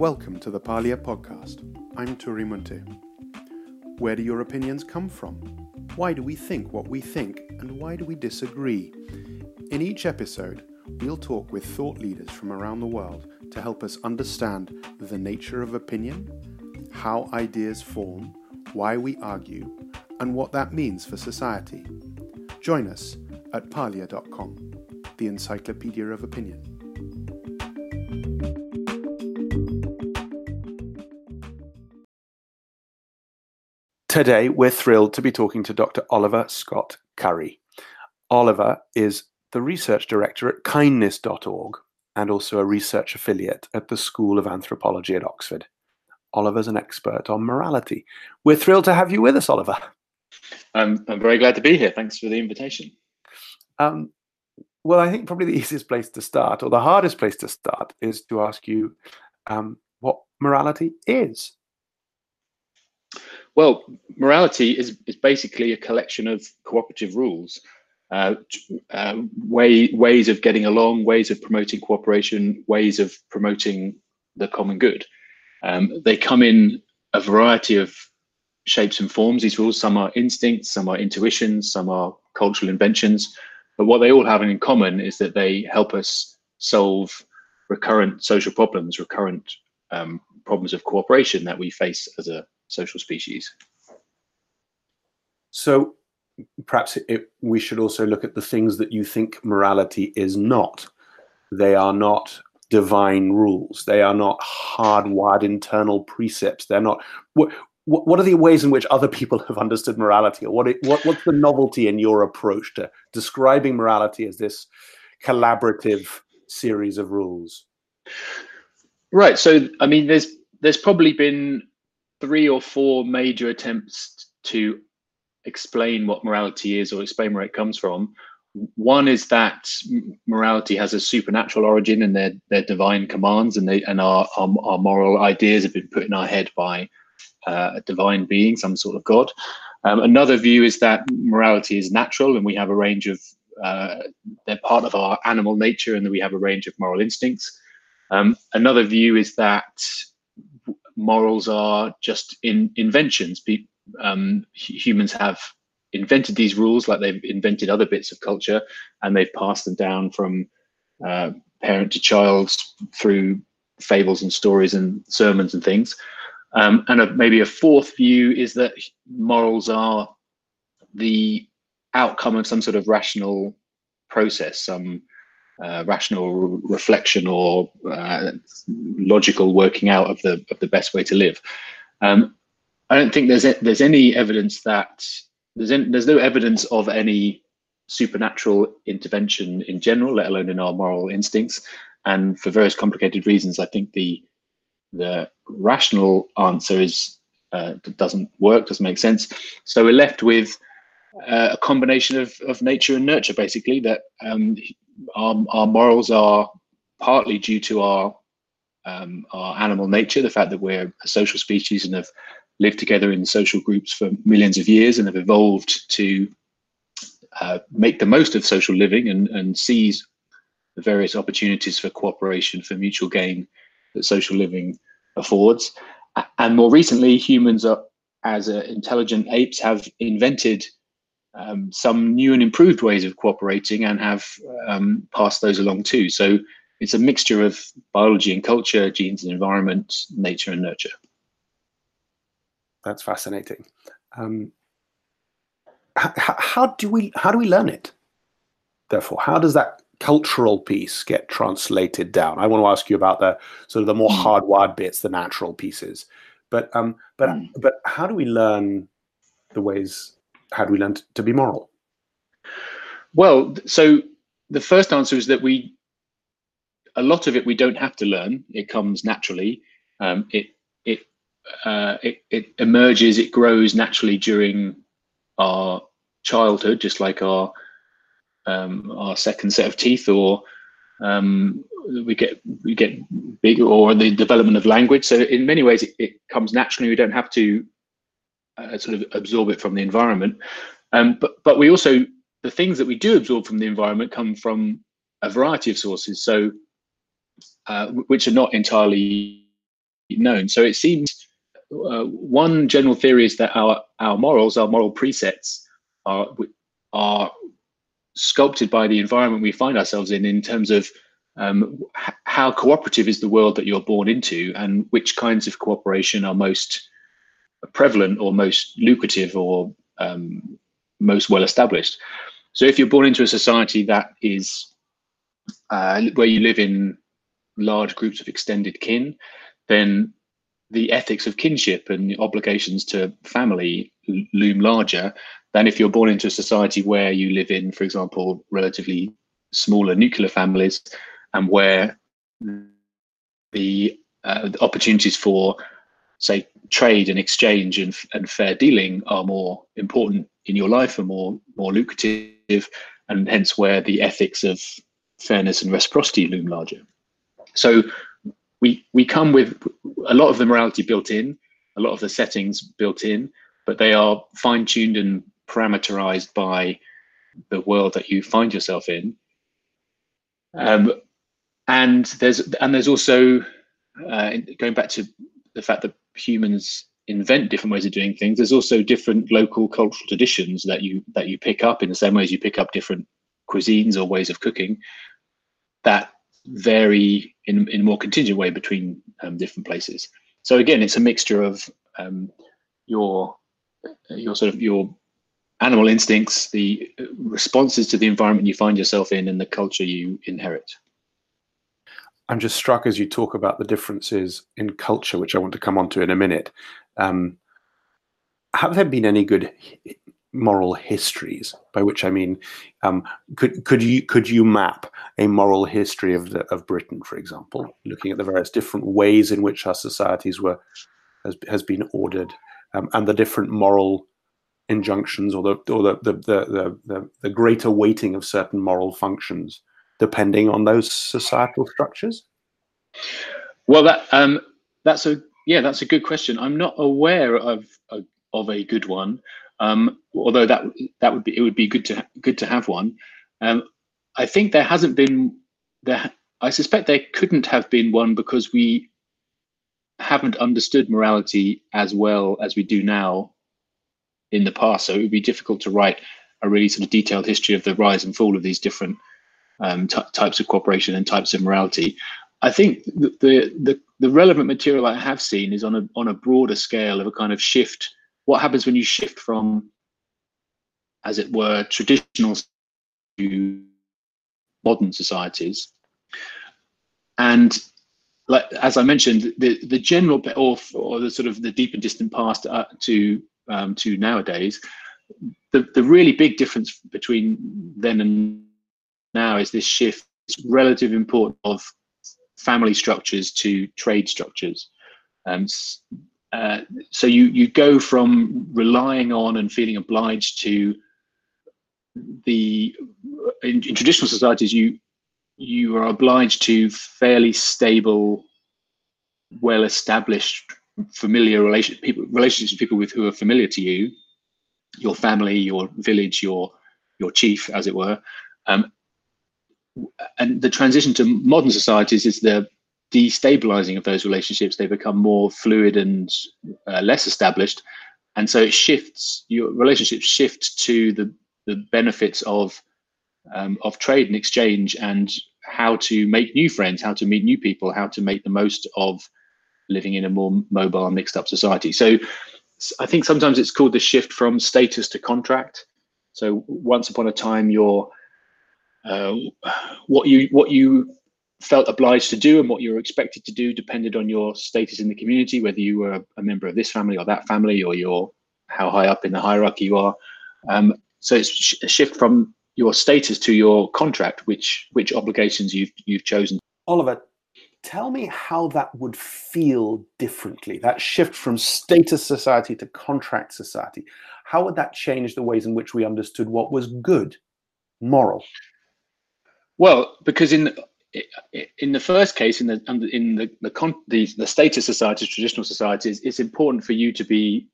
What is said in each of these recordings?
welcome to the Parlia podcast. I'm Turi Munthe. Where do your opinions come from? Why do we think what we think, and why do we disagree? In each episode, we'll talk with thought leaders from around the world to help us understand the nature of opinion, how ideas form, why we argue, and what that means for society. Join us at parlia.com, the encyclopedia of opinion. Today, we're thrilled to be talking to Dr. Oliver Scott Curry. Oliver is the research director at kindness.org and also a research affiliate at the School of Anthropology at Oxford. Oliver's an expert on morality. We're thrilled to have you with us, Oliver. I'm, I'm very glad to be here. Thanks for the invitation. Um, well, I think probably the easiest place to start, or the hardest place to start, is to ask you um, what morality is. Well, morality is, is basically a collection of cooperative rules, uh, uh, way, ways of getting along, ways of promoting cooperation, ways of promoting the common good. Um, they come in a variety of shapes and forms. These rules, some are instincts, some are intuitions, some are cultural inventions. But what they all have in common is that they help us solve recurrent social problems, recurrent um, problems of cooperation that we face as a social species. So perhaps it, we should also look at the things that you think morality is not. They are not divine rules. They are not hardwired internal precepts. They're not. What, what are the ways in which other people have understood morality, or what, what what's the novelty in your approach to describing morality as this collaborative series of rules? Right. So, I mean, there's there's probably been three or four major attempts to explain what morality is or explain where it comes from. One is that morality has a supernatural origin and they're, they're divine commands and they and our, our, our moral ideas have been put in our head by uh, a divine being, some sort of God. Um, another view is that morality is natural and we have a range of uh, they're part of our animal nature and that we have a range of moral instincts. Um, another view is that morals are just in inventions. Um, humans have invented these rules like they've invented other bits of culture and they've passed them down from uh, parent to child through fables and stories and sermons and things. Um, and a, maybe a fourth view is that morals are the outcome of some sort of rational process, some uh, rational re- reflection or uh, logical working out of the of the best way to live. Um, I don't think there's a, there's any evidence that there's any, there's no evidence of any supernatural intervention in general, let alone in our moral instincts. And for various complicated reasons, I think the the rational answer is uh, doesn't work, doesn't make sense. So we're left with uh, a combination of, of nature and nurture, basically, that um, our, our morals are partly due to our um, our animal nature, the fact that we're a social species and have lived together in social groups for millions of years and have evolved to uh, make the most of social living and, and seize the various opportunities for cooperation, for mutual gain that social living affords. And more recently, humans are, as uh, intelligent apes have invented um, some new and improved ways of cooperating and have um, passed those along too. So it's a mixture of biology and culture, genes and environment, nature and nurture. That's fascinating. Um, how, how do we how do we learn it? Therefore, how does that cultural piece get translated down? I want to ask you about the sort of the more hmm. hardwired bits, the natural pieces. But um, but mm. but how do we learn the ways how do we learn to be moral? Well, so the first answer is that we, a lot of it we don't have to learn. It comes naturally. Um, it it, uh, it it emerges. It grows naturally during our childhood, just like our um, our second set of teeth, or um, we get we get bigger, or the development of language. So in many ways, it, it comes naturally. We don't have to uh, sort of absorb it from the environment. Um, but but we also the things that we do absorb from the environment come from a variety of sources. So uh, which are not entirely known. So it seems uh, one general theory is that our our morals, our moral presets, are are sculpted by the environment we find ourselves in, in terms of um, how cooperative is the world that you're born into, and which kinds of cooperation are most prevalent or most lucrative or um, most well established. So if you're born into a society that is uh, where you live in large groups of extended kin, then the ethics of kinship and obligations to family loom larger than if you're born into a society where you live in, for example, relatively smaller nuclear families and where the, uh, the opportunities for, say, trade and exchange and, and fair dealing are more important in your life and more more lucrative, and hence where the ethics of fairness and reciprocity loom larger. So we we come with a lot of the morality built in, a lot of the settings built in, but they are fine tuned and parameterized by the world that you find yourself in. Um, and there's and there's also uh, going back to the fact that humans invent different ways of doing things. There's also different local cultural traditions that you that you pick up in the same way as you pick up different cuisines or ways of cooking that vary in in a more contingent way between um, different places. So again, it's a mixture of um, your your sort of your animal instincts, the responses to the environment you find yourself in, and the culture you inherit. I'm just struck as you talk about the differences in culture, which I want to come on to in a minute. Um, have there been any good moral histories? By which I mean, um, could could you could you map a moral history of the, of Britain, for example, looking at the various different ways in which our societies were has has been ordered, um, and the different moral injunctions or the or the the, the the the greater weighting of certain moral functions depending on those societal structures? Well, that um, that's a yeah, that's a good question. I'm not aware of of, of a good one, um, although that that would be it would be good to good to have one. Um, I think there hasn't been there. I suspect there couldn't have been one because we haven't understood morality as well as we do now in the past. So it would be difficult to write a really sort of detailed history of the rise and fall of these different um, types of cooperation and types of morality. I think the, the, the relevant material I have seen is on a on a broader scale of a kind of shift. What happens when you shift from, as it were, traditional to modern societies, and like as I mentioned, the the general or or the sort of the deep and distant past uh, to um, to nowadays, the the really big difference between then and now is this shift, relative importance of family structures to trade structures. Um, uh, so you you go from relying on and feeling obliged to the in, in, traditional societies you you are obliged to fairly stable, well established, familiar relation people relationships with people with who are familiar to you, your family, your village, your your chief, as it were, um, and the transition to modern societies is the destabilizing of those relationships. They become more fluid and uh, less established, and so it shifts. Your relationships shift to the the benefits of um, of trade and exchange, and how to make new friends, how to meet new people, how to make the most of living in a more mobile, mixed up society. So, I think sometimes it's called the shift from status to contract. So once upon a time, you're uh, what you what you felt obliged to do and what you were expected to do depended on your status in the community, whether you were a member of this family or that family, or your how high up in the hierarchy you are. Um, so it's a shift from your status to your contract, which which obligations you've you've chosen. Oliver, tell me how that would feel differently. That shift from status society to contract society. How would that change the ways in which we understood what was good, moral? Well, because in in the first case, in the in the the, con, the, the status societies, traditional societies, it's important for you to be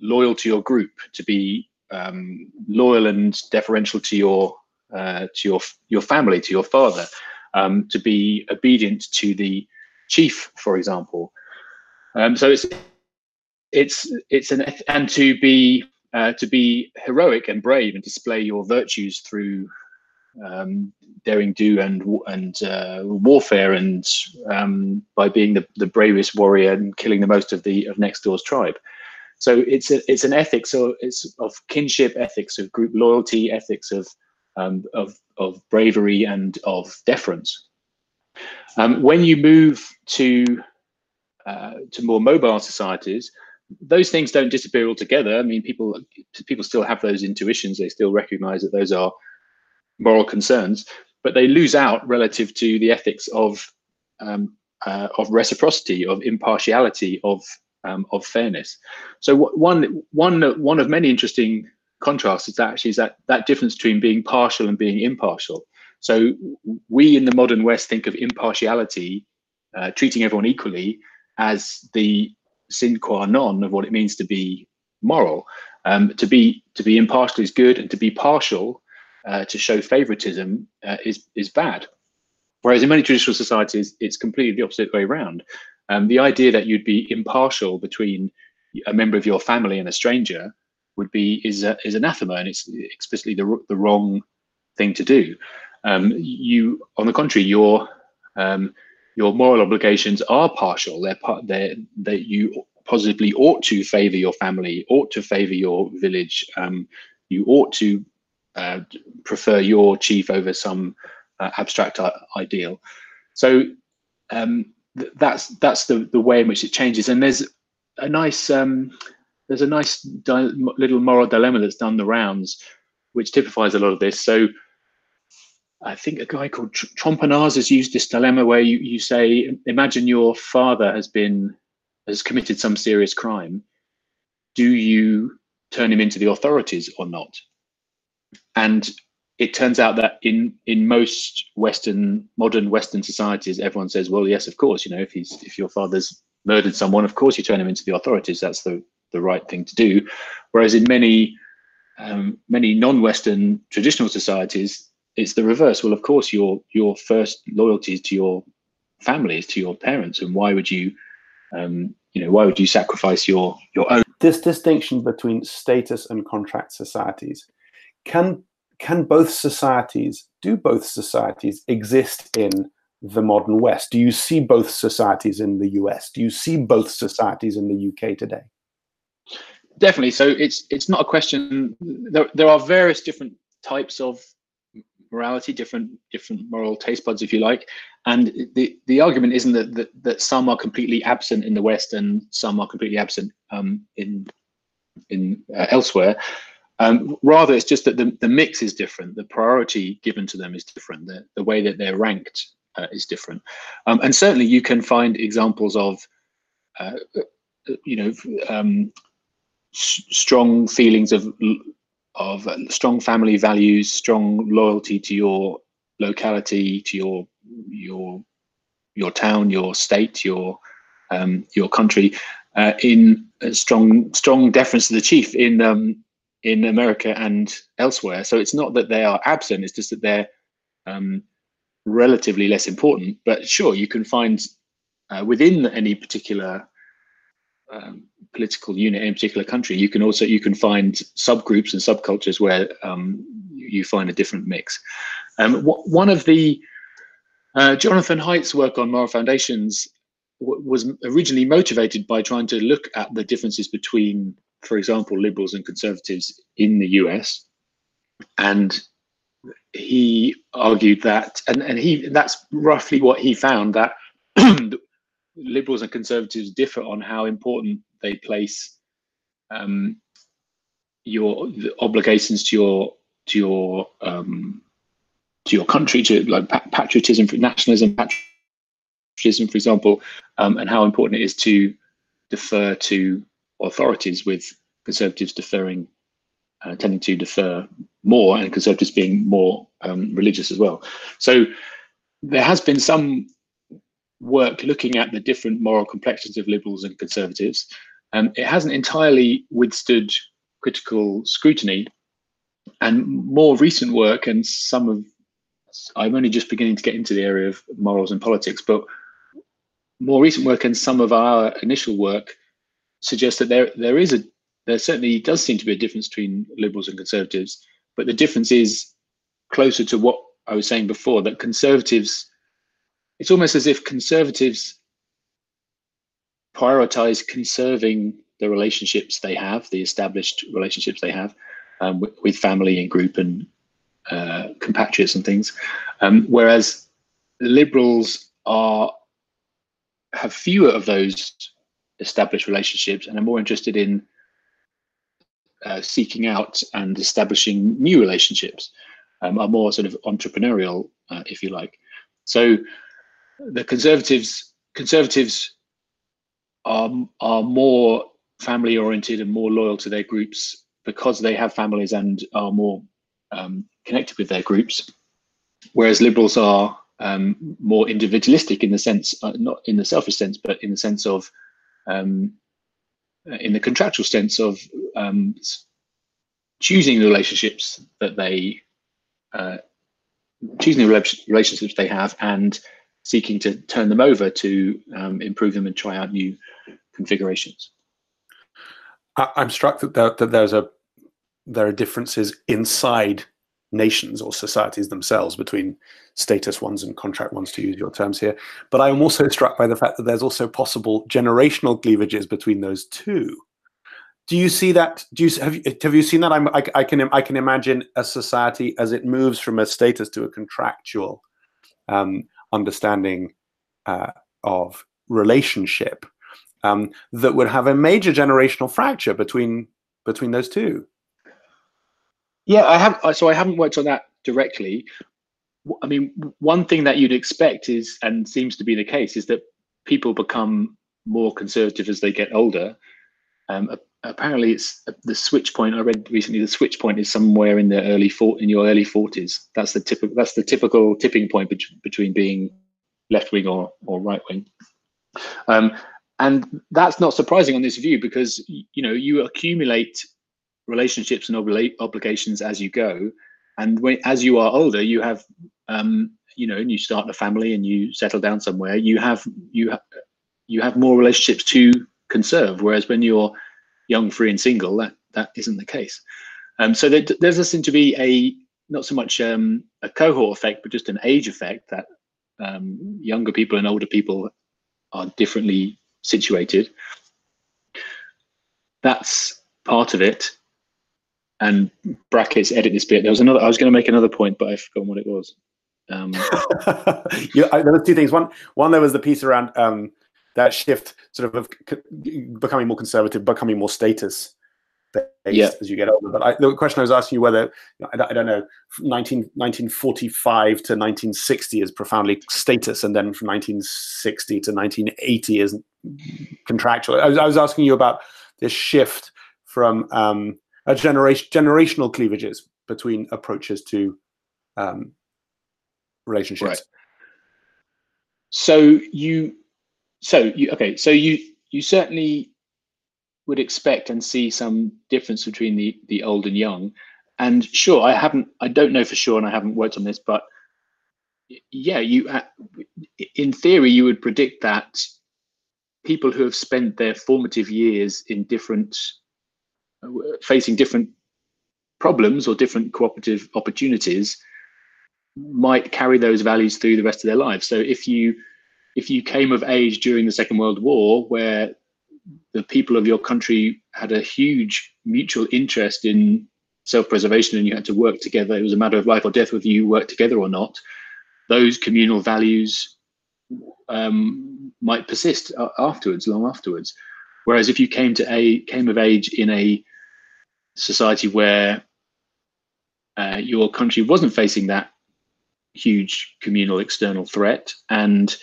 loyal to your group, to be um, loyal and deferential to your uh, to your your family, to your father, um, to be obedient to the chief, for example. Um, so it's it's it's an and to be uh, to be heroic and brave and display your virtues through um, daring do and and uh, warfare and um, by being the, the bravest warrior and killing the most of the of next door's tribe. So it's a, it's an ethics of it's of kinship, ethics of group loyalty, ethics of um, of of bravery and of deference. Um, when you move to uh, to more mobile societies, those things don't disappear altogether. I mean, people people still have those intuitions. They still recognize that those are moral concerns, but they lose out relative to the ethics of um, uh, of reciprocity, of impartiality, of um, of fairness. So one one one of many interesting contrasts is actually is that that difference between being partial and being impartial. So we in the modern West think of impartiality, uh, treating everyone equally, as the sine qua non of what it means to be moral. Um, to be to be impartial is good, and to be partial, uh, to show favoritism, uh, is is bad. Whereas in many traditional societies, it's completely the opposite way around. Um, the idea that you'd be impartial between a member of your family and a stranger would be is a, is anathema, and it's explicitly the the wrong thing to do. Um, you, on the contrary, your um, your moral obligations are partial. They're part. They're that you positively ought to favour your family, ought to favour your village. Um, you ought to uh, prefer your chief over some uh, abstract ideal. So um, th that's that's the the way in which it changes. And there's a nice um, there's a nice little moral dilemma that's done the rounds, which typifies a lot of this. So I think a guy called Trompenaars has used this dilemma where you, you say, imagine your father has been has committed some serious crime. Do you turn him into the authorities or not? And it turns out that in in most Western modern Western societies, everyone says, well, yes, of course, you know, if he's if your father's murdered someone, of course you turn him into the authorities. That's the the right thing to do. Whereas in many um, many non-Western traditional societies, it's the reverse. Well, of course, your your first loyalty is to your family, is to your parents, and why would you, um, you know, why would you sacrifice your your own? This distinction between status and contract societies can can both societies do both societies exist in the modern West? Do you see both societies in the US? Do you see both societies in the UK today? Definitely. So it's it's not a question. There there are various different types of morality, different different moral taste buds, if you like. And the the argument isn't that that, that some are completely absent in the West and some are completely absent um, in in uh, elsewhere. Um, rather, it's just that the, the mix is different. The priority given to them is different. The, the way that they're ranked uh, is different. Um, and certainly you can find examples of, uh, you know, um, strong feelings of of uh, strong family values, strong loyalty to your locality, to your your your town, your state, your um, your country, uh, in strong strong deference to the chief in um, in America and elsewhere. So it's not that they are absent; it's just that they're um, relatively less important. But sure, you can find uh, within any particular um, political unit in a particular country, you can also you can find subgroups and subcultures where um, you find a different mix. Um, one of the uh, Jonathan Haidt's work on moral foundations was originally motivated by trying to look at the differences between, for example, liberals and conservatives in the US, and he argued that, and, and he that's roughly what he found that liberals and conservatives differ on how important they place um, your obligations to your to your um, to your country, to like patriotism, for nationalism, patriotism, for example, um, and how important it is to defer to authorities, with conservatives deferring, uh, tending to defer more, and conservatives being more um, religious as well. So there has been some work looking at the different moral complexions of liberals and conservatives. Um, it hasn't entirely withstood critical scrutiny. And more recent work, and some of I'm only just beginning to get into the area of morals and politics, but more recent work and some of our initial work suggests that there there is a there certainly does seem to be a difference between liberals and conservatives, but the difference is closer to what I was saying before that conservatives. It's almost as if conservatives prioritize conserving the relationships they have, the established relationships they have um, with, with, family and group and uh, compatriots and things, um, whereas liberals are have fewer of those established relationships and are more interested in uh, seeking out and establishing new relationships, um, are more sort of entrepreneurial, uh, if you like. So the conservatives conservatives are are more family oriented and more loyal to their groups because they have families and are more um, connected with their groups, whereas liberals are um, more individualistic in the sense, uh, not in the selfish sense, but in the sense of, um, in the contractual sense of um, choosing the relationships that they, uh, choosing the relationships they have and seeking to turn them over to um, improve them and try out new configurations. I'm struck that, there, that there's a there are differences inside nations or societies themselves between status ones and contract ones to use your terms here. But i am also struck by the fact that there's also possible generational cleavages between those two. Do you see that do you have you, have you seen that? I'm, I, I can i can imagine a society as it moves from a status to a contractual um, understanding uh, of relationship um, that would have a major generational fracture between between those two yeah, I have. Uh, so I haven't worked on that directly. I mean, one thing that you'd expect is, and seems to be the case, is that people become more conservative as they get older. Um, apparently, it's uh, the switch point. I read recently the switch point is somewhere in the early four in your early forties. That's the typical. That's the typical tipping point bet- between being left wing or or right wing. Um, and that's not surprising on this view because you know you accumulate relationships and obli- obligations as you go. And when, as you are older you have um, you know and you start a family and you settle down somewhere you have you have you have more relationships to conserve whereas when you're young free and single that that isn't the case. Um, so there, there does seem to be a not so much um, a cohort effect but just an age effect that um, younger people and older people are differently situated. That's part of it and brackets edit this bit. There was another. I was going to make another point, but I've forgotten what it was. Um, yeah, there were two things. One, one there was the piece around um, that shift, sort of becoming more conservative, becoming more status based yeah. as you get older. But I, the question I was asking you whether I don't, I don't know, 19, 1945 to 1960 is profoundly status, and then from 1960 to 1980 is contractual. I was, I was asking you about this shift from um, a generation generational cleavages between approaches to um, relationships. Right. So you, so you okay. So you you certainly would expect and see some difference between the the old and young. And sure, I haven't, I don't know for sure, and I haven't worked on this, but yeah, you, uh, in theory, you would predict that people who have spent their formative years in different facing different problems or different cooperative opportunities might carry those values through the rest of their lives. So if you if you came of age during the Second World War, where the people of your country had a huge mutual interest in self-preservation and you had to work together, it was a matter of life or death whether you worked together or not. Those communal values um, might persist afterwards, long afterwards. Whereas if you came to a came of age in a society where uh, your country wasn't facing that huge communal external threat, and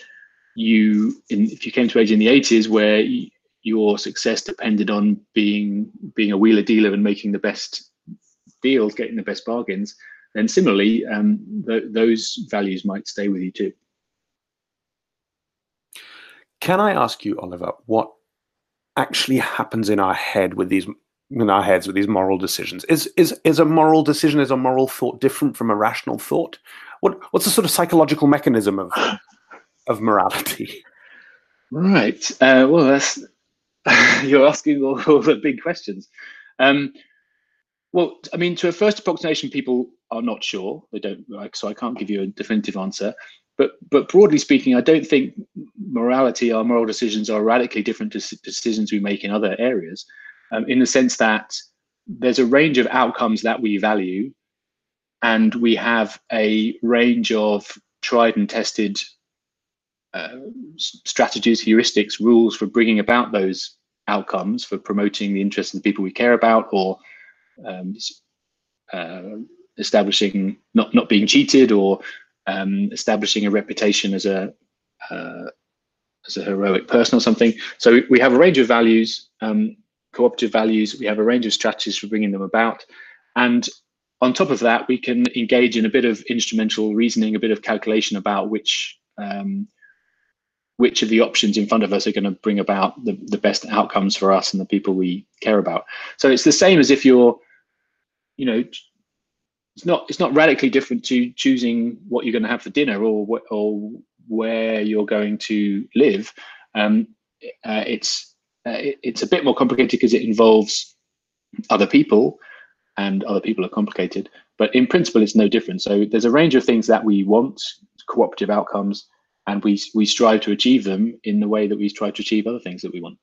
you, in, if you came to age in the 80s, where y- your success depended on being being a wheeler dealer and making the best deals, getting the best bargains, then similarly, um, th- those values might stay with you too. Can I ask you, Oliver, what actually happens in our head with these in our heads with these moral decisions. Is is is a moral decision is a moral thought different from a rational thought? What what's the sort of psychological mechanism of of morality? Right. Uh, well, that's you're asking all, all, the big questions. Um, well, I mean, to a first approximation, people are not sure. They don't like, so I can't give you a definitive answer. But but broadly speaking, I don't think morality, our moral decisions, are radically different to decisions we make in other areas, um, in the sense that there's a range of outcomes that we value, and we have a range of tried and tested uh, strategies, heuristics, rules for bringing about those outcomes, for promoting the interests of the people we care about, or um, uh, establishing not not being cheated, or um, establishing a reputation as a uh, as a heroic person or something. So we have a range of values, um, cooperative values. We have a range of strategies for bringing them about, and on top of that, we can engage in a bit of instrumental reasoning, a bit of calculation about which um, which of the options in front of us are going to bring about the, the best outcomes for us and the people we care about. So it's the same as if you're, you know, it's not it's not radically different to choosing what you're going to have for dinner or or where you're going to live. Um, uh, it's uh, it, it's a bit more complicated because it involves other people, and other people are complicated. But in principle, it's no different. So there's a range of things that we want, cooperative outcomes, and we we strive to achieve them in the way that we try to achieve other things that we want.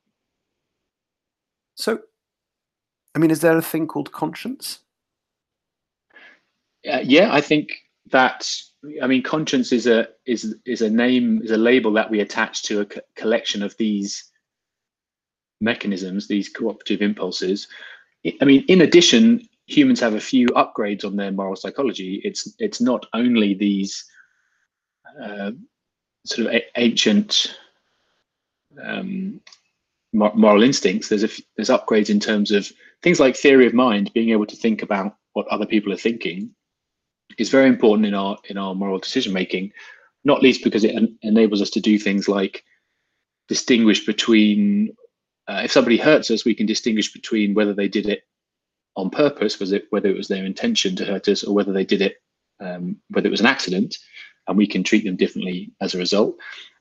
So, I mean, is there a thing called conscience? Uh, yeah, I think that. I mean, conscience is a is is a name is a label that we attach to a co collection of these mechanisms, these cooperative impulses. I mean, in addition, humans have a few upgrades on their moral psychology. It's it's not only these uh, sort of ancient um, moral instincts. There's a, there's upgrades in terms of things like theory of mind, being able to think about what other people are thinking, is very important in our in our moral decision making. Not least because it en enables us to do things like distinguish between uh, if somebody hurts us, we can distinguish between whether they did it on purpose, was it whether it was their intention to hurt us, or whether they did it um, whether it was an accident and we can treat them differently as a result.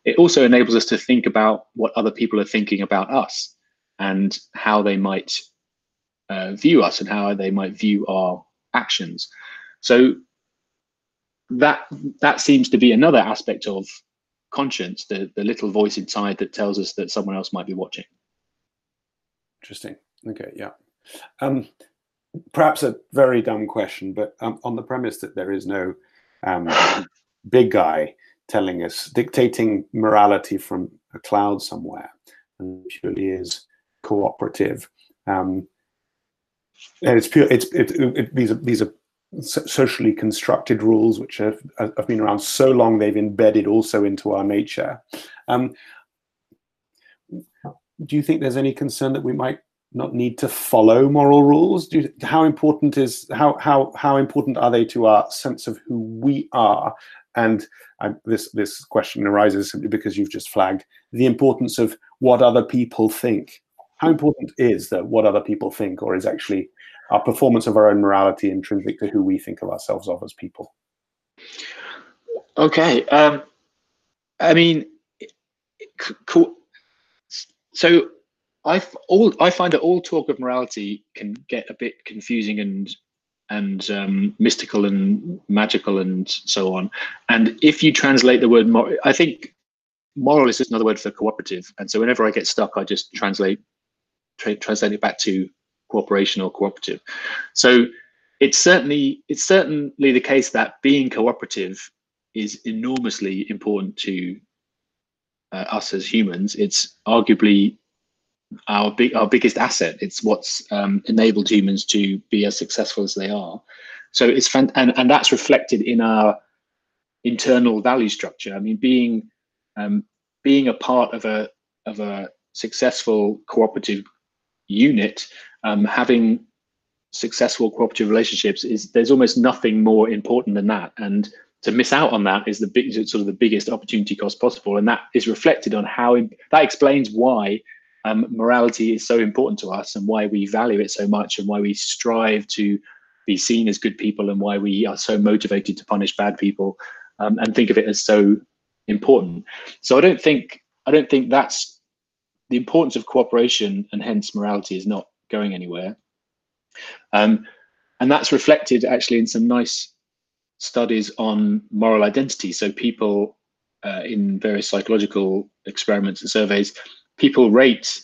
It also enables us to think about what other people are thinking about us and how they might uh, view us and how they might view our actions. So that that seems to be another aspect of conscience, the, the little voice inside that tells us that someone else might be watching. Interesting. Okay, yeah. Um, perhaps a very dumb question, but um, on the premise that there is no um, big guy telling us, dictating morality from a cloud somewhere, and purely is cooperative. Um, and it's pure. It's it, it, it, these are these are socially constructed rules which have, have been around so long they've embedded also into our nature. Um, do you think there's any concern that we might not need to follow moral rules? You, how important is how how how important are they to our sense of who we are and I, this this question arises simply because you've just flagged the importance of what other people think. How important is that what other people think, or is actually our performance of our own morality intrinsic to who we think of ourselves of as people? Okay, um, I mean, cool. So I all I find that all talk of morality can get a bit confusing and and um, mystical and magical and so on. And if you translate the word moral, I think moral is just another word for cooperative. And so whenever I get stuck, I just translate tra translate it back to cooperation or cooperative. So it's certainly it's certainly the case that being cooperative is enormously important to uh, us as humans. It's arguably our big our biggest asset. It's what's um, enabled humans to be as successful as they are. So it's fan- and and that's reflected in our internal value structure. I mean, being um, being a part of a of a successful cooperative unit, um, having successful cooperative relationships is there's almost nothing more important than that. And to miss out on that is the big sort of the biggest opportunity cost possible, and that is reflected on how that explains why um, morality is so important to us and why we value it so much and why we strive to be seen as good people and why we are so motivated to punish bad people um, and think of it as so important. So I don't think I don't think that's the importance of cooperation and hence morality is not going anywhere. Um, and that's reflected actually in some nice studies on moral identity. So people uh, in various psychological experiments and surveys, people rate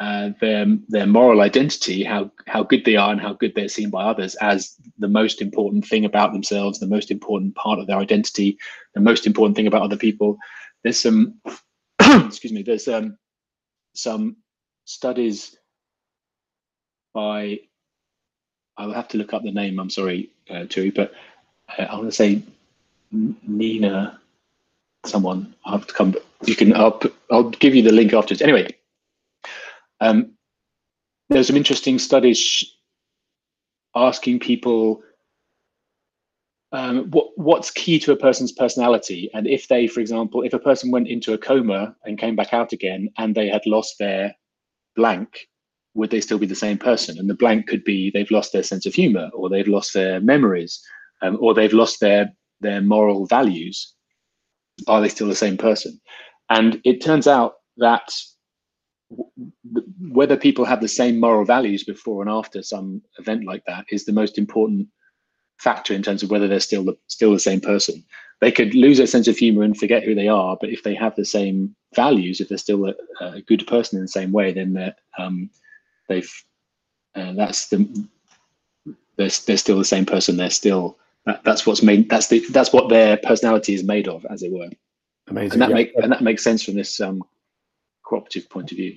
uh, their their moral identity, how how good they are and how good they're seen by others, as the most important thing about themselves, the most important part of their identity, the most important thing about other people. There's some, excuse me. There's um, some studies by. I'll have to look up the name. I'm sorry, uh, Turi, but uh, I want to say Nina. Someone. I'll have to come. You can. I'll. I'll give you the link afterwards. Anyway, um, there's some interesting studies asking people um, what what's key to a person's personality, and if they, for example, if a person went into a coma and came back out again, and they had lost their blank, would they still be the same person? And the blank could be they've lost their sense of humor, or they've lost their memories, um, or they've lost their their moral values. Are they still the same person? And it turns out that whether people have the same moral values before and after some event like that is the most important factor in terms of whether they're still the, still the same person. They could lose their sense of humor and forget who they are, but if they have the same values, if they're still a, a good person in the same way, then they're, um, they've uh, that's the they're, they're still the same person. They're still that, that's what's made that's the that's what their personality is made of, as it were. Amazing. And that yeah. make and that makes sense from this um, cooperative point of view.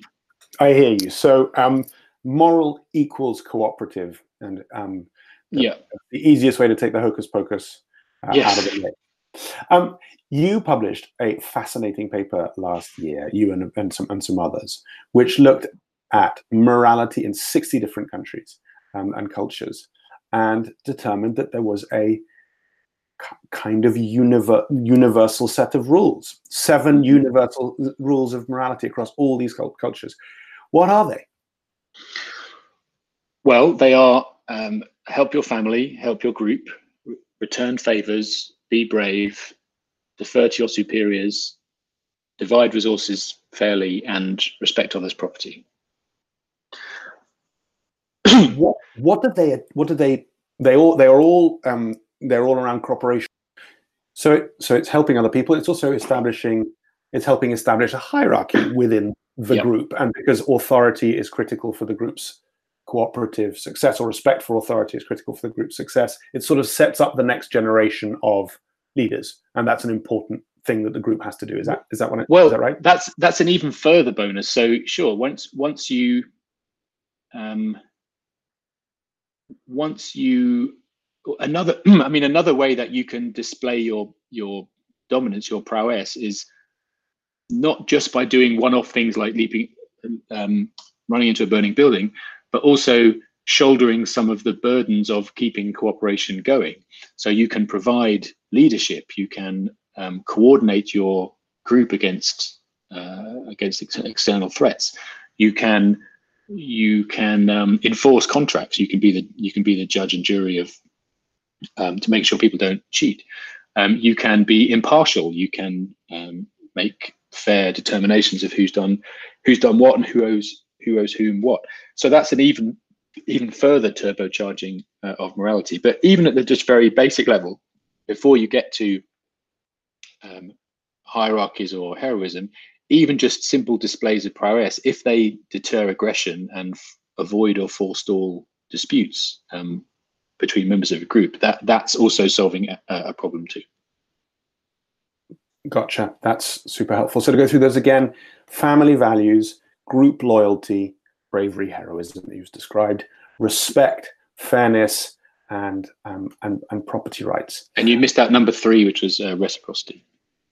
I hear you. So um, moral equals cooperative, and um, the, yeah, the easiest way to take the hocus pocus uh, Yes. out of it. Um, you published a fascinating paper last year, you and, and some and some others, which looked at morality in sixty different countries um, and cultures, and determined that there was a kind of univer- universal set of rules, seven universal rules of morality across all these cult- cultures. What are they? Well, they are um, help your family, help your group, re- return favors, be brave, defer to your superiors, divide resources fairly, and respect others' property. what what did they what did they they all they are all um they're all around cooperation so it, so it's helping other people. It's also establishing it's helping establish a hierarchy within the Yep. group. And because authority is critical for the group's cooperative success or respect for authority is critical for the group's success it sort of sets up the next generation of leaders. And that's an important thing that the group has to do. Is that is that what it, Well, is that right? that's that's an even further bonus. So sure, once once you um, once you another I mean another way that you can display your your dominance, your prowess is not just by doing one-off things like leaping um, running into a burning building, but also shouldering some of the burdens of keeping cooperation going. So you can provide leadership, you can um, coordinate your group against uh, against ex- external threats. You can you can um, enforce contracts. You can be the you can be the judge and jury of um, to make sure people don't cheat. Um, you can be impartial. You can um, make fair determinations of who's done who's done what and who owes who owes whom what. So that's an even even further turbocharging uh, of morality. But even at the just very basic level, before you get to um, hierarchies or heroism, even just simple displays of prowess, if they deter aggression and f- avoid or forestall disputes um, between members of a group, that that's also solving a, a problem too. Gotcha. That's super helpful. So to go through those again, family values, group loyalty, bravery, heroism that you've described, respect, fairness, and um, and and property rights. And you missed out number three, which was uh, reciprocity.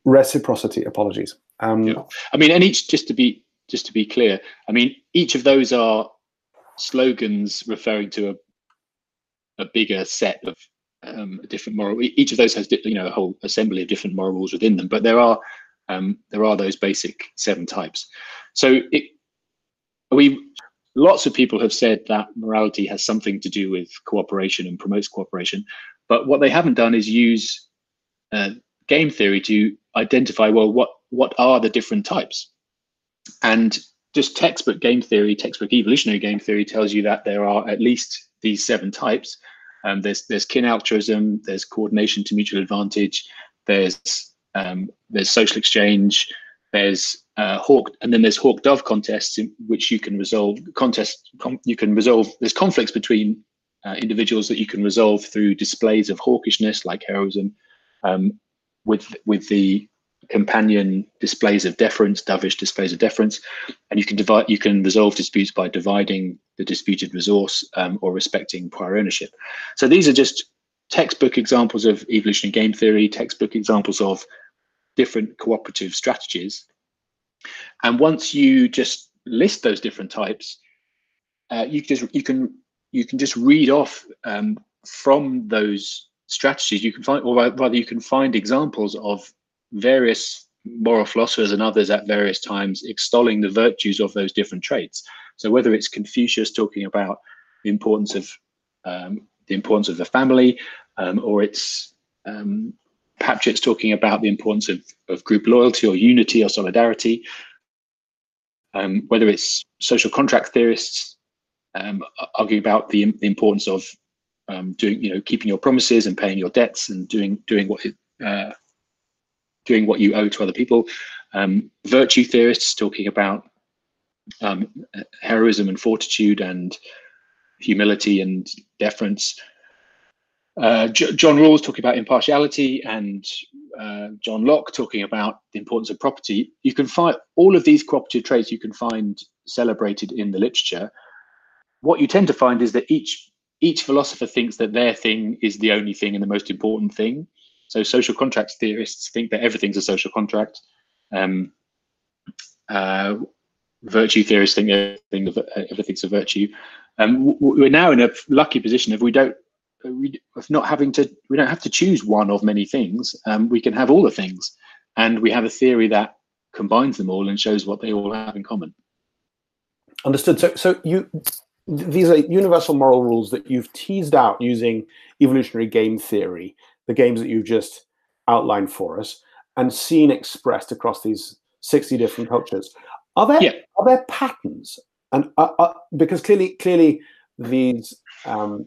Reciprocity. Apologies. Um, Yeah. I mean, and each just to be just to be clear, I mean, each of those are slogans referring to a a bigger set of um, different moral. Each of those has you know a whole assembly of different moral rules within them, but there are um, there are those basic seven types. So it, we lots of people have said that morality has something to do with cooperation and promotes cooperation, but what they haven't done is use uh, game theory to identify well what what are the different types and just textbook game theory, textbook evolutionary game theory tells you that there are at least these seven types. Um, there's there's kin altruism, there's coordination to mutual advantage, there's um, there's social exchange, there's uh, hawk, and then there's hawk dove contests in which you can resolve contest. Com you can resolve. There's conflicts between uh, individuals that you can resolve through displays of hawkishness, like heroism, um, with with the companion displays of deference, dovish displays of deference, and you can divide. You can resolve disputes by dividing the disputed resource um, or respecting prior ownership. So these are just textbook examples of evolutionary game theory, textbook examples of different cooperative strategies. And once you just list those different types, uh, you just you can you can just read off um, from those strategies. You can find, or rather, you can find examples of various moral philosophers and others at various times extolling the virtues of those different traits. So whether it's Confucius talking about the importance of um, the importance of the family, um, or it's um, Papchet's talking about the importance of, of group loyalty or unity or solidarity, um, whether it's social contract theorists um, arguing about the, the importance of um, doing, you know, keeping your promises and paying your debts and doing doing what uh, doing what you owe to other people. Um, virtue theorists talking about um, heroism and fortitude and humility and deference. Uh, John Rawls talking about impartiality and uh, John Locke talking about the importance of property. You can find all of these cooperative traits you can find celebrated in the literature. What you tend to find is that each each philosopher thinks that their thing is the only thing and the most important thing. So social contracts theorists think that everything's a social contract. Um, uh, virtue theorists think everything, everything's a virtue. Um, we're now in a lucky position if we don't of not having to we don't have to choose one of many things. Um, we can have all the things. And we have a theory that combines them all and shows what they all have in common. Understood. So so you these are universal moral rules that you've teased out using evolutionary game theory the games that you've just outlined for us and seen expressed across these 60 different cultures are there yeah. are there patterns and uh, uh, because clearly clearly these um,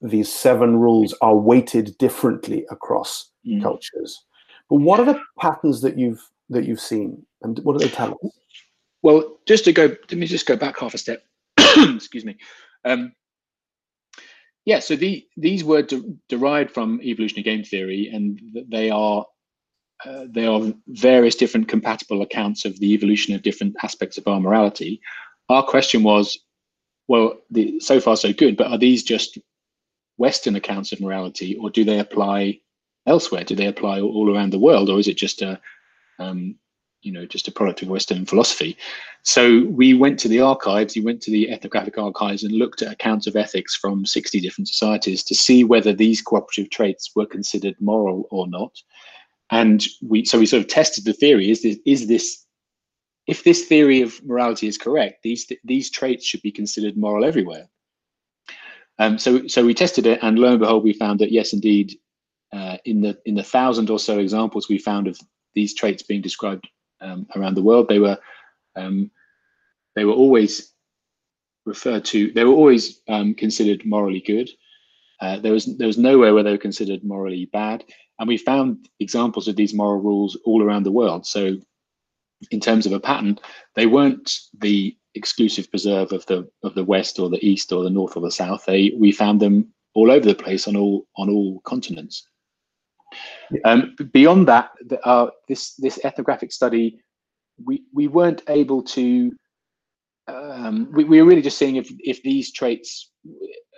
these seven rules are weighted differently across mm. cultures. But what are the patterns that you've that you've seen, and what do they tell us? Well, just to go, let me just go back half a step. Excuse me. Um, yeah, so the, these were de derived from evolutionary game theory, and they are uh, they are various different compatible accounts of the evolution of different aspects of our morality. Our question was, well, the, so far so good, but are these just Western accounts of morality, or do they apply elsewhere? Do they apply all around the world, or is it just a, um, you know, just a product of Western philosophy? So we went to the archives, we went to the ethnographic archives and looked at accounts of ethics from 60 different societies to see whether these cooperative traits were considered moral or not. And we, so we sort of tested the theory: is this, is this if this theory of morality is correct, these these traits should be considered moral everywhere. Um, so, so we tested it, and lo and behold, we found that yes, indeed, uh, in the in the thousand or so examples we found of these traits being described um, around the world, they were um, they were always referred to. They were always um, considered morally good. Uh, there was there was nowhere where they were considered morally bad, and we found examples of these moral rules all around the world. So, in terms of a pattern, they weren't the exclusive preserve of the of the west or the east or the north or the south. They we found them all over the place on all on all continents. Yeah. Um, beyond that, the, uh, this this ethnographic study, we we weren't able to. Um, we, we were really just seeing if if these traits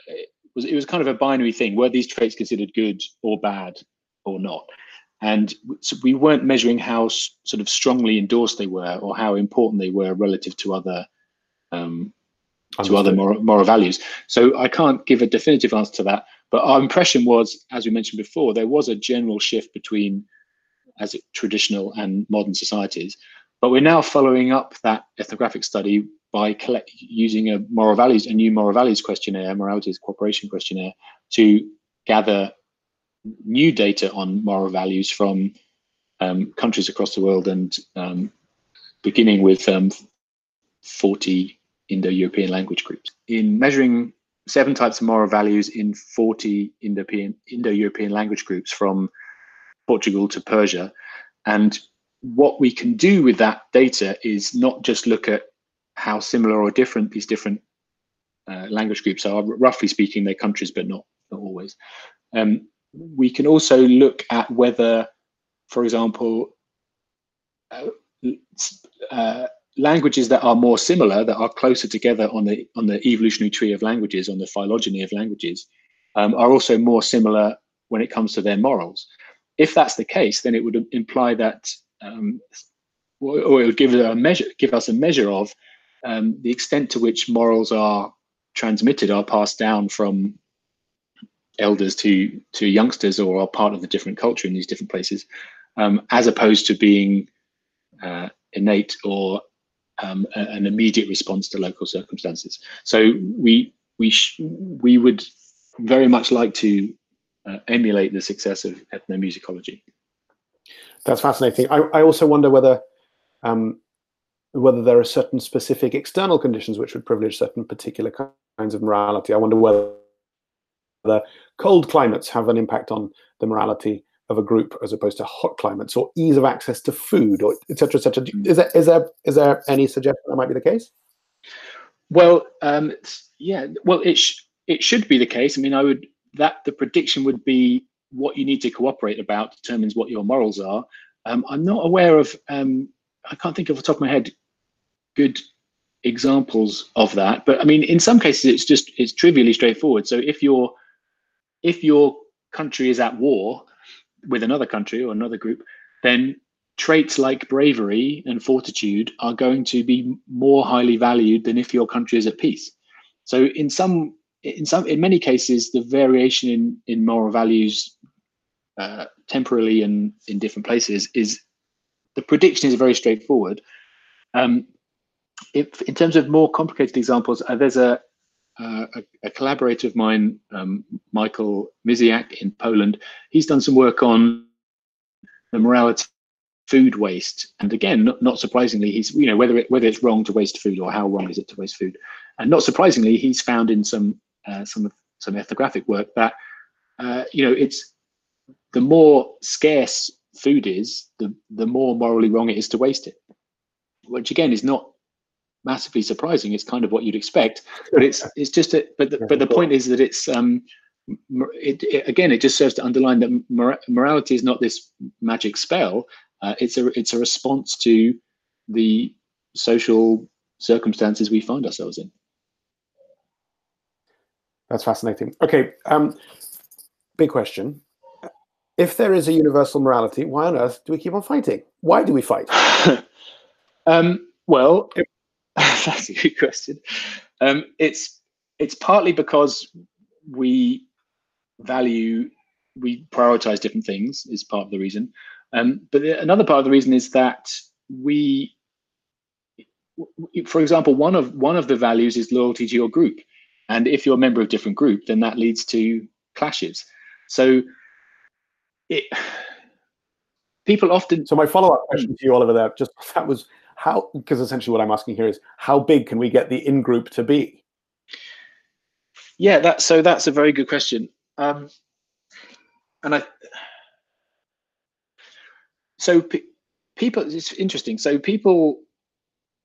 it was it was kind of a binary thing. Were these traits considered good or bad or not? and so we weren't measuring how sort of strongly endorsed they were or how important they were relative to other um, to other moral, moral values. So I can't give a definitive answer to that. But our impression was, as we mentioned before, there was a general shift between as it, traditional and modern societies. But we're now following up that ethnographic study by collect, using a moral values, a new moral values questionnaire, morality as cooperation questionnaire, to gather new data on moral values from um, countries across the world and um, beginning with um, 40 Indo-European language groups. In measuring seven types of moral values in 40 Indo-European, language groups from Portugal to Persia, and what we can do with that data is not just look at how similar or different these different uh, language groups are. Roughly speaking, they're countries, but not, not always. Um, we can also look at whether, for example, uh, uh, languages that are more similar, that are closer together on the on the evolutionary tree of languages, on the phylogeny of languages, um, are also more similar when it comes to their morals. If that's the case, then it would imply that, um, or it would give a measure, give us a measure of um, the extent to which morals are transmitted, are passed down from elders to to youngsters, or are part of the different culture in these different places, um, as opposed to being uh, innate or um, an immediate response to local circumstances. So we we we would very much like to uh, emulate the success of ethnomusicology. That's fascinating. I, I also wonder whether um, whether there are certain specific external conditions which would privilege certain particular kinds of morality. I wonder whether the cold climates have an impact on the morality of a group as opposed to hot climates or ease of access to food or etc etc is there is there is there any suggestion that might be the case? Well um, yeah well it sh- it should be the case. I mean i would that the prediction would be what you need to cooperate about determines what your morals are. Um, i'm not aware of um, i can't think of the top of my head good examples of that but i mean in some cases it's just it's trivially straightforward. So if your if your country is at war with another country or another group, then traits like bravery and fortitude are going to be more highly valued than if your country is at peace. So in some in some in many cases the variation in in moral values uh, temporarily and in different places is the prediction is very straightforward. Um, if in terms of more complicated examples, uh, there's a uh, a, a, collaborator of mine, um, Michael Misiak in Poland, he's done some work on the morality of food waste. And again, not, not, surprisingly, he's you know whether it, whether it's wrong to waste food or how wrong is it to waste food. And not surprisingly, he's found in some uh, some some ethnographic work that uh, you know it's the more scarce food is, the the more morally wrong it is to waste it. Which again is not massively surprising. It's kind of what you'd expect, but it's it's just a, but the, but the point is that it's um it, it, again it just serves to underline that mor- morality is not this magic spell. Uh, it's a it's a response to the social circumstances we find ourselves in. That's fascinating. Okay, um, big question. If there is a universal morality, why on earth do we keep on fighting? Why do we fight? um, well, That's a good question. Um, it's it's partly because we value we prioritize different things is part of the reason. Um, but another part of the reason is that we, for example, one of one of the values is loyalty to your group, and if you're a member of a different group, then that leads to clashes. So it people often. So my follow up question to you, Oliver, there just that was how because essentially what i'm asking here is how big can we get the in group to be? Yeah that so that's a very good question. Um and i so pe- people it's interesting. So people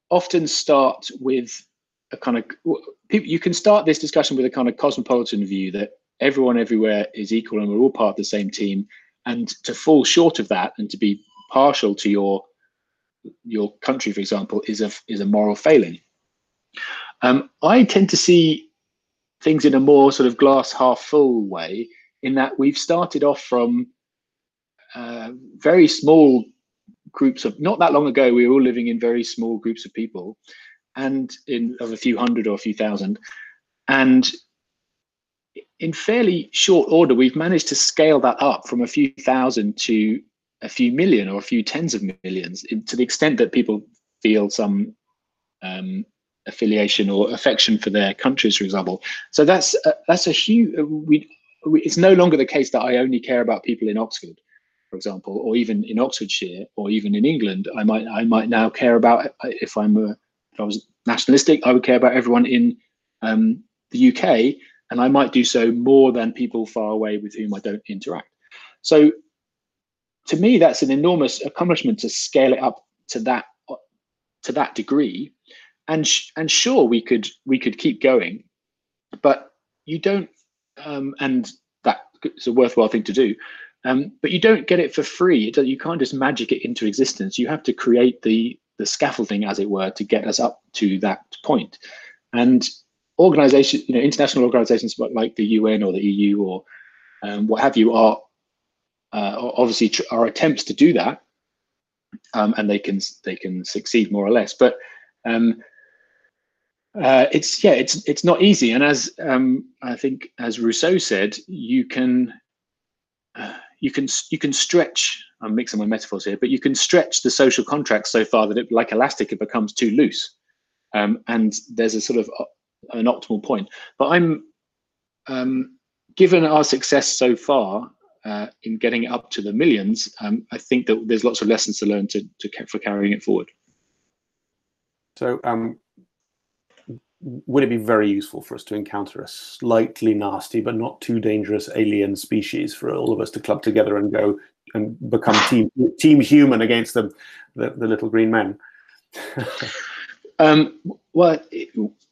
often start with a kind of you can start this discussion with a kind of cosmopolitan view that everyone everywhere is equal and we're all part of the same team. And to fall short of that and to be partial to your your country, for example, is a is a moral failing. Um, I tend to see things in a more sort of glass half full way, in that we've started off from uh, very small groups of not that long ago we were all living in very small groups of people and in of a few hundred or a few thousand and in fairly short order we've managed to scale that up from a few thousand to a few million or a few tens of millions to the extent that people feel some um, affiliation or affection for their countries, for example. So that's uh, that's a huge. Uh, we, we, it's no longer the case that I only care about people in Oxford. for example, or even in Oxfordshire, or even in England, I might I might now care about if I'm a, if I was nationalistic, I would care about everyone in um, the UK, and I might do so more than people far away with whom I don't interact. So, to me, that's an enormous accomplishment to scale it up to that to that degree. And and sure, we could we could keep going, but you don't. Um, and that is a worthwhile thing to do. Um, but you don't get it for free. You can't just magic it into existence. You have to create the the scaffolding, as it were, to get us up to that point. And organizations, you know, international organizations like the UN or the EU or um, what have you are uh, obviously are attempts to do that, um, and they can they can succeed more or less. But um, uh, it's yeah, it's it's not easy. And as um, I think as Rousseau said, you can. Uh, you can you can stretch. I'm mixing my metaphors here, but you can stretch the social contract so far that it, like elastic, it becomes too loose, um, and there's a sort of uh, an optimal point. But I'm um, given our success so far uh, in getting it up to the millions, um, I think that there's lots of lessons to learn to, to for carrying it forward. So, um, would it be very useful for us to encounter a slightly nasty but not too dangerous alien species for all of us to club together and go and become team team human against the the, the little green men? um, well,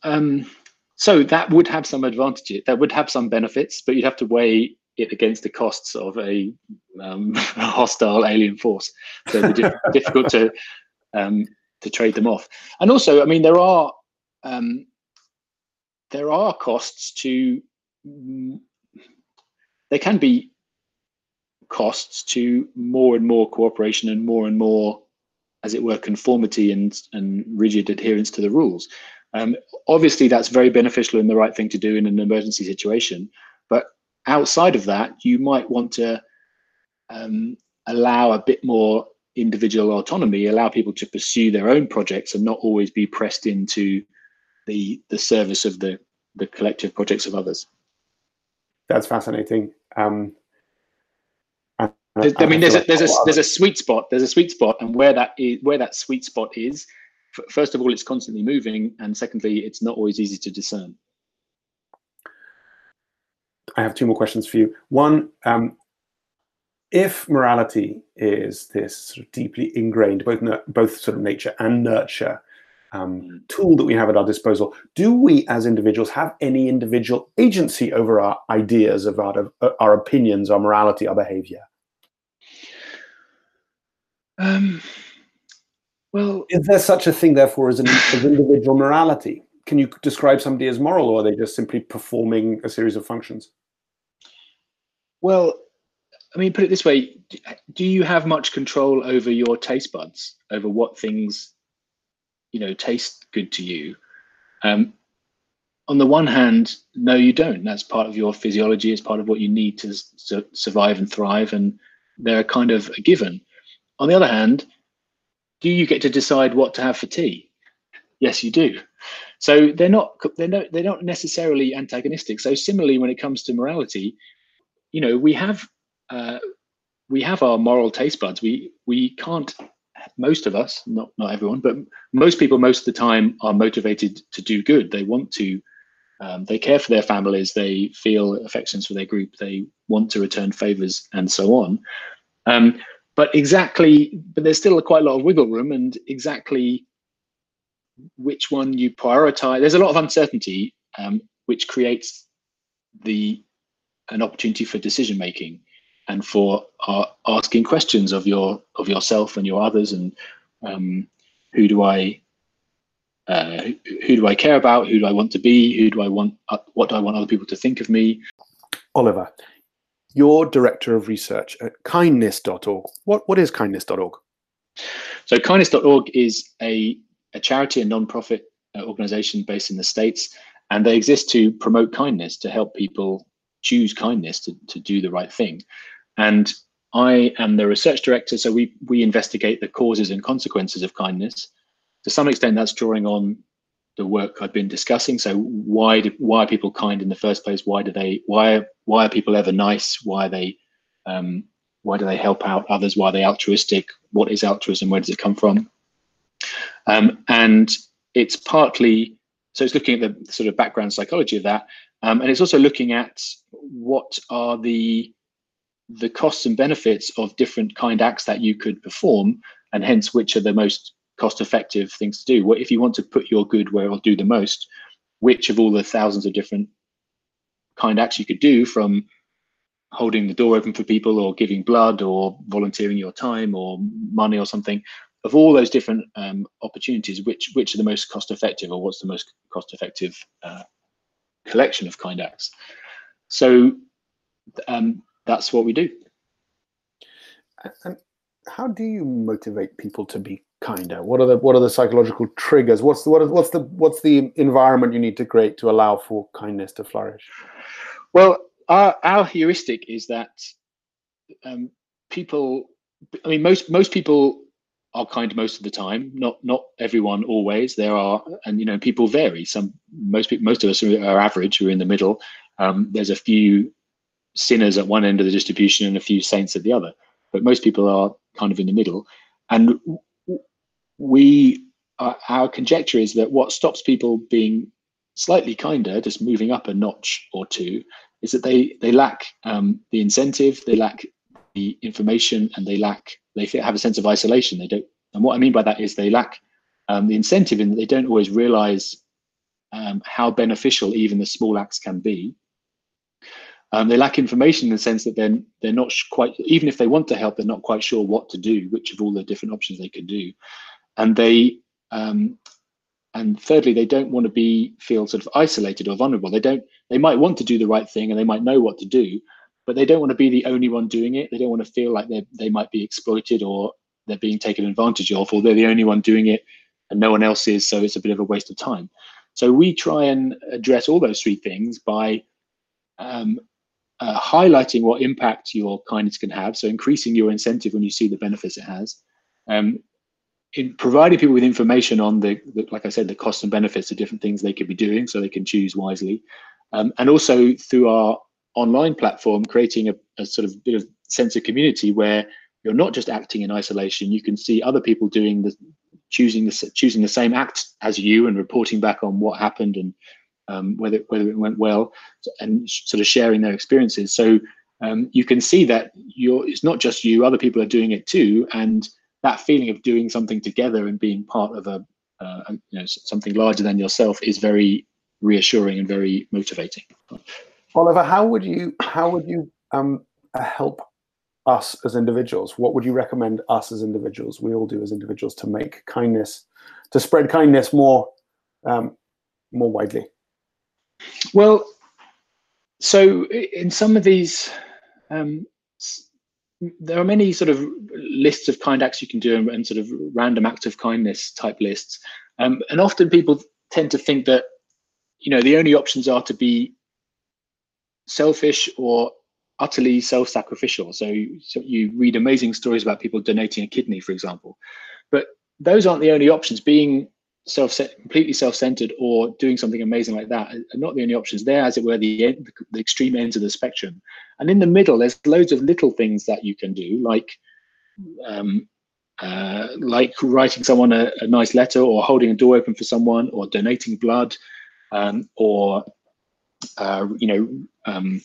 um, so that would have some advantages. That would have some benefits, but you'd have to weigh against the costs of a, um, hostile alien force. So it'd be difficult to um, to trade them off. And also, I mean, there are um, there are costs to there can be costs to more and more cooperation and more and more as it were conformity and and rigid adherence to the rules um, obviously that's very beneficial and the right thing to do in an emergency situation but outside of that you might want to um, allow a bit more individual autonomy allow people to pursue their own projects and not always be pressed into the the service of the the collective projects of others. That's fascinating. Um, I, I, mean, there's a there's a there's a sweet spot. There's a sweet spot, and where that is, where that sweet spot is, first of all, it's constantly moving, and secondly, it's not always easy to discern. I have two more questions for you. One, um, if morality is this sort of deeply ingrained, both both sort of nature and nurture um, mm. tool that we have at our disposal, do we as individuals have any individual agency over our ideas, of our, uh, our opinions, our morality, our behavior? Um, well, is there such a thing, therefore, as an as individual morality? Can you describe somebody as moral, or are they just simply performing a series of functions? Well, I mean, put it this way: Do you have much control over your taste buds, over what things you know taste good to you? Um, on the one hand no you don't. That's part of your physiology. It's part of what you need to su- survive and thrive and they're kind of a given. On the other hand do you get to decide what to have for tea? Yes you do so they're not they're not they're not necessarily antagonistic so similarly when it comes to morality you know we have uh, we have our moral taste buds we we can't most of us, not not everyone, but most people most of the time are motivated to do good. They want to, um, they care for their families, they feel affections for their group, they want to return favors, and so on. Um, but exactly, but there's still quite a lot of wiggle room, and exactly which one you prioritize. There's a lot of uncertainty, um, which creates the an opportunity for decision making and for uh, asking questions of your of yourself and your others and um, who do I uh, who do I care about? Who do I want to be? Who do I want? Uh, what do I want other people to think of me? Oliver, you're director of research at kindness.org. What what is kindness.org? So kindness.org is a, a charity, a non-profit uh, organization based in the States, and they exist to promote kindness, to help people choose kindness, to, to do the right thing. And I am the research director, so we we investigate the causes and consequences of kindness. To some extent, that's drawing on the work I've been discussing. So why do, why are people kind in the first place? Why do they why why are people ever nice? Why are they um, why do they help out others? Why are they altruistic? What is altruism? Where does it come from? Um, and it's partly so it's looking at the sort of background psychology of that, um, and it's also looking at what are the the costs and benefits of different kind acts that you could perform, and hence which are the most cost effective things to do. What if you want to put your good where it'll do the most? Which of all the thousands of different kind acts you could do from holding the door open for people or giving blood or volunteering your time or money or something of all those different um, opportunities which which are the most cost effective or what's the most cost effective uh, collection of kind acts? So um, that's what we do. And how do you motivate people to be kinder? What are the what are the psychological triggers? What's the what is, what's the what's the environment you need to create to allow for kindness to flourish? Well our, our heuristic is that um, people i mean most most people are kind most of the time. Not not everyone always. There are and you know people vary. Some most people most of us are, average. We're in the middle. Um, there's a few sinners at one end of the distribution and a few saints at the other. But most people are kind of in the middle. And we uh, our conjecture is that what stops people being slightly kinder just moving up a notch or two is that they they lack um, the incentive. They lack the information and they lack they have a sense of isolation. They don't and what i mean by that is they lack um, the incentive in that they don't always realize um, how beneficial even the small acts can be. Um, they lack information in the sense that then they're, they're not quite even if they want to help they're not quite sure what to do which of all the different options they could do. And they um, and thirdly they don't want to be feel sort of isolated or vulnerable. They don't they might want to do the right thing and they might know what to do but they don't want to be the only one doing it they don't want to feel like they they might be exploited or they're being taken advantage of or they're the only one doing it and no one else is so it's a bit of a waste of time so we try and address all those three things by um, uh, highlighting what impact your kindness can have so increasing your incentive when you see the benefits it has um, in providing people with information on the, the, like I said, the costs and benefits of different things they could be doing so they can choose wisely. Um, and also through our online platform, creating a, a, sort of bit of sense of community where you're not just acting in isolation, you can see other people doing the choosing the choosing the same act as you and reporting back on what happened and um, whether whether it went well and sort of sharing their experiences. So um, you can see that you're it's not just you, other people are doing it too, and that feeling of doing something together and being part of a uh, you know something larger than yourself is very reassuring and very motivating. Oliver, how would you how would you um, help us as individuals? What would you recommend us as individuals? We all do as individuals to make kindness, to spread kindness more um, more widely. Well, so in some of these um, there are many sort of lists of kind acts you can do and, and sort of random act of kindness type lists. Um, and often people tend to think that, you know, the only options are to be selfish or utterly self-sacrificial. So, so you read amazing stories about people donating a kidney, for example. But those aren't the only options. Being self completely self-centered or doing something amazing like that are not the only options there as it were the, the extreme ends of the spectrum and in the middle there's loads of little things that you can do like um, uh, like writing someone a, a, nice letter or holding a door open for someone or donating blood um, or uh, you know um,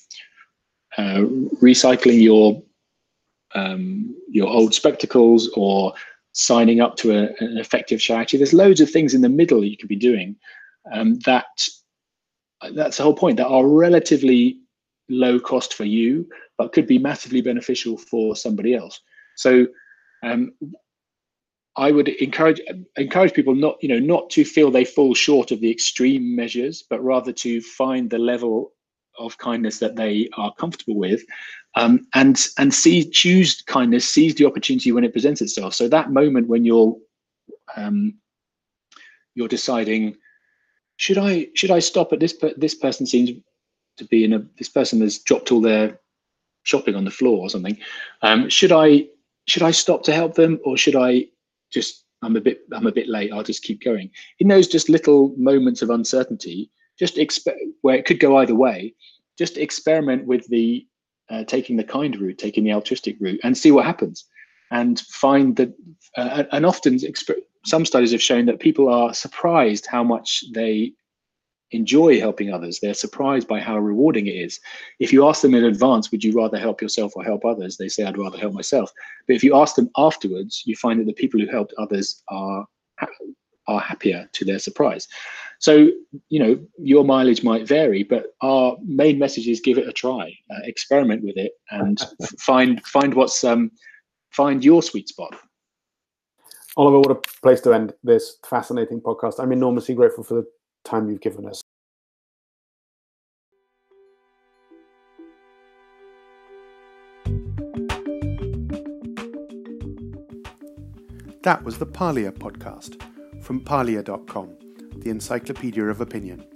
uh, recycling your um, your old spectacles or signing up to a, an effective charity. There's loads of things in the middle you could be doing um, that that's the whole point that are relatively low cost for you, but could be massively beneficial for somebody else. So um, I would encourage encourage people not you know not to feel they fall short of the extreme measures, but rather to find the level of kindness that they are comfortable with um, and and see choose kindness seize the opportunity when it presents itself. So that moment when you're um, you're deciding should i should i stop at this this person seems to be in a this person has dropped all their shopping on the floor or something um, should i should i stop to help them or should i just i'm a bit i'm a bit late i'll just keep going. In those just little moments of uncertainty. Just expect where it could go either way. Just experiment with the uh, taking the kind route, taking the altruistic route, and see what happens. And find that, uh, and often exp- some studies have shown that people are surprised how much they enjoy helping others. They're surprised by how rewarding it is. If you ask them in advance, would you rather help yourself or help others? They say, I'd rather help myself. But if you ask them afterwards, you find that the people who helped others are are happier to their surprise. So, you know, your mileage might vary, but our main message is give it a try, uh, experiment with it, and find find what's um, find your sweet spot. Oliver, what a place to end this fascinating podcast. I'm enormously grateful for the time you've given us. That was the Parlia podcast from parlia.com, the encyclopedia of opinion.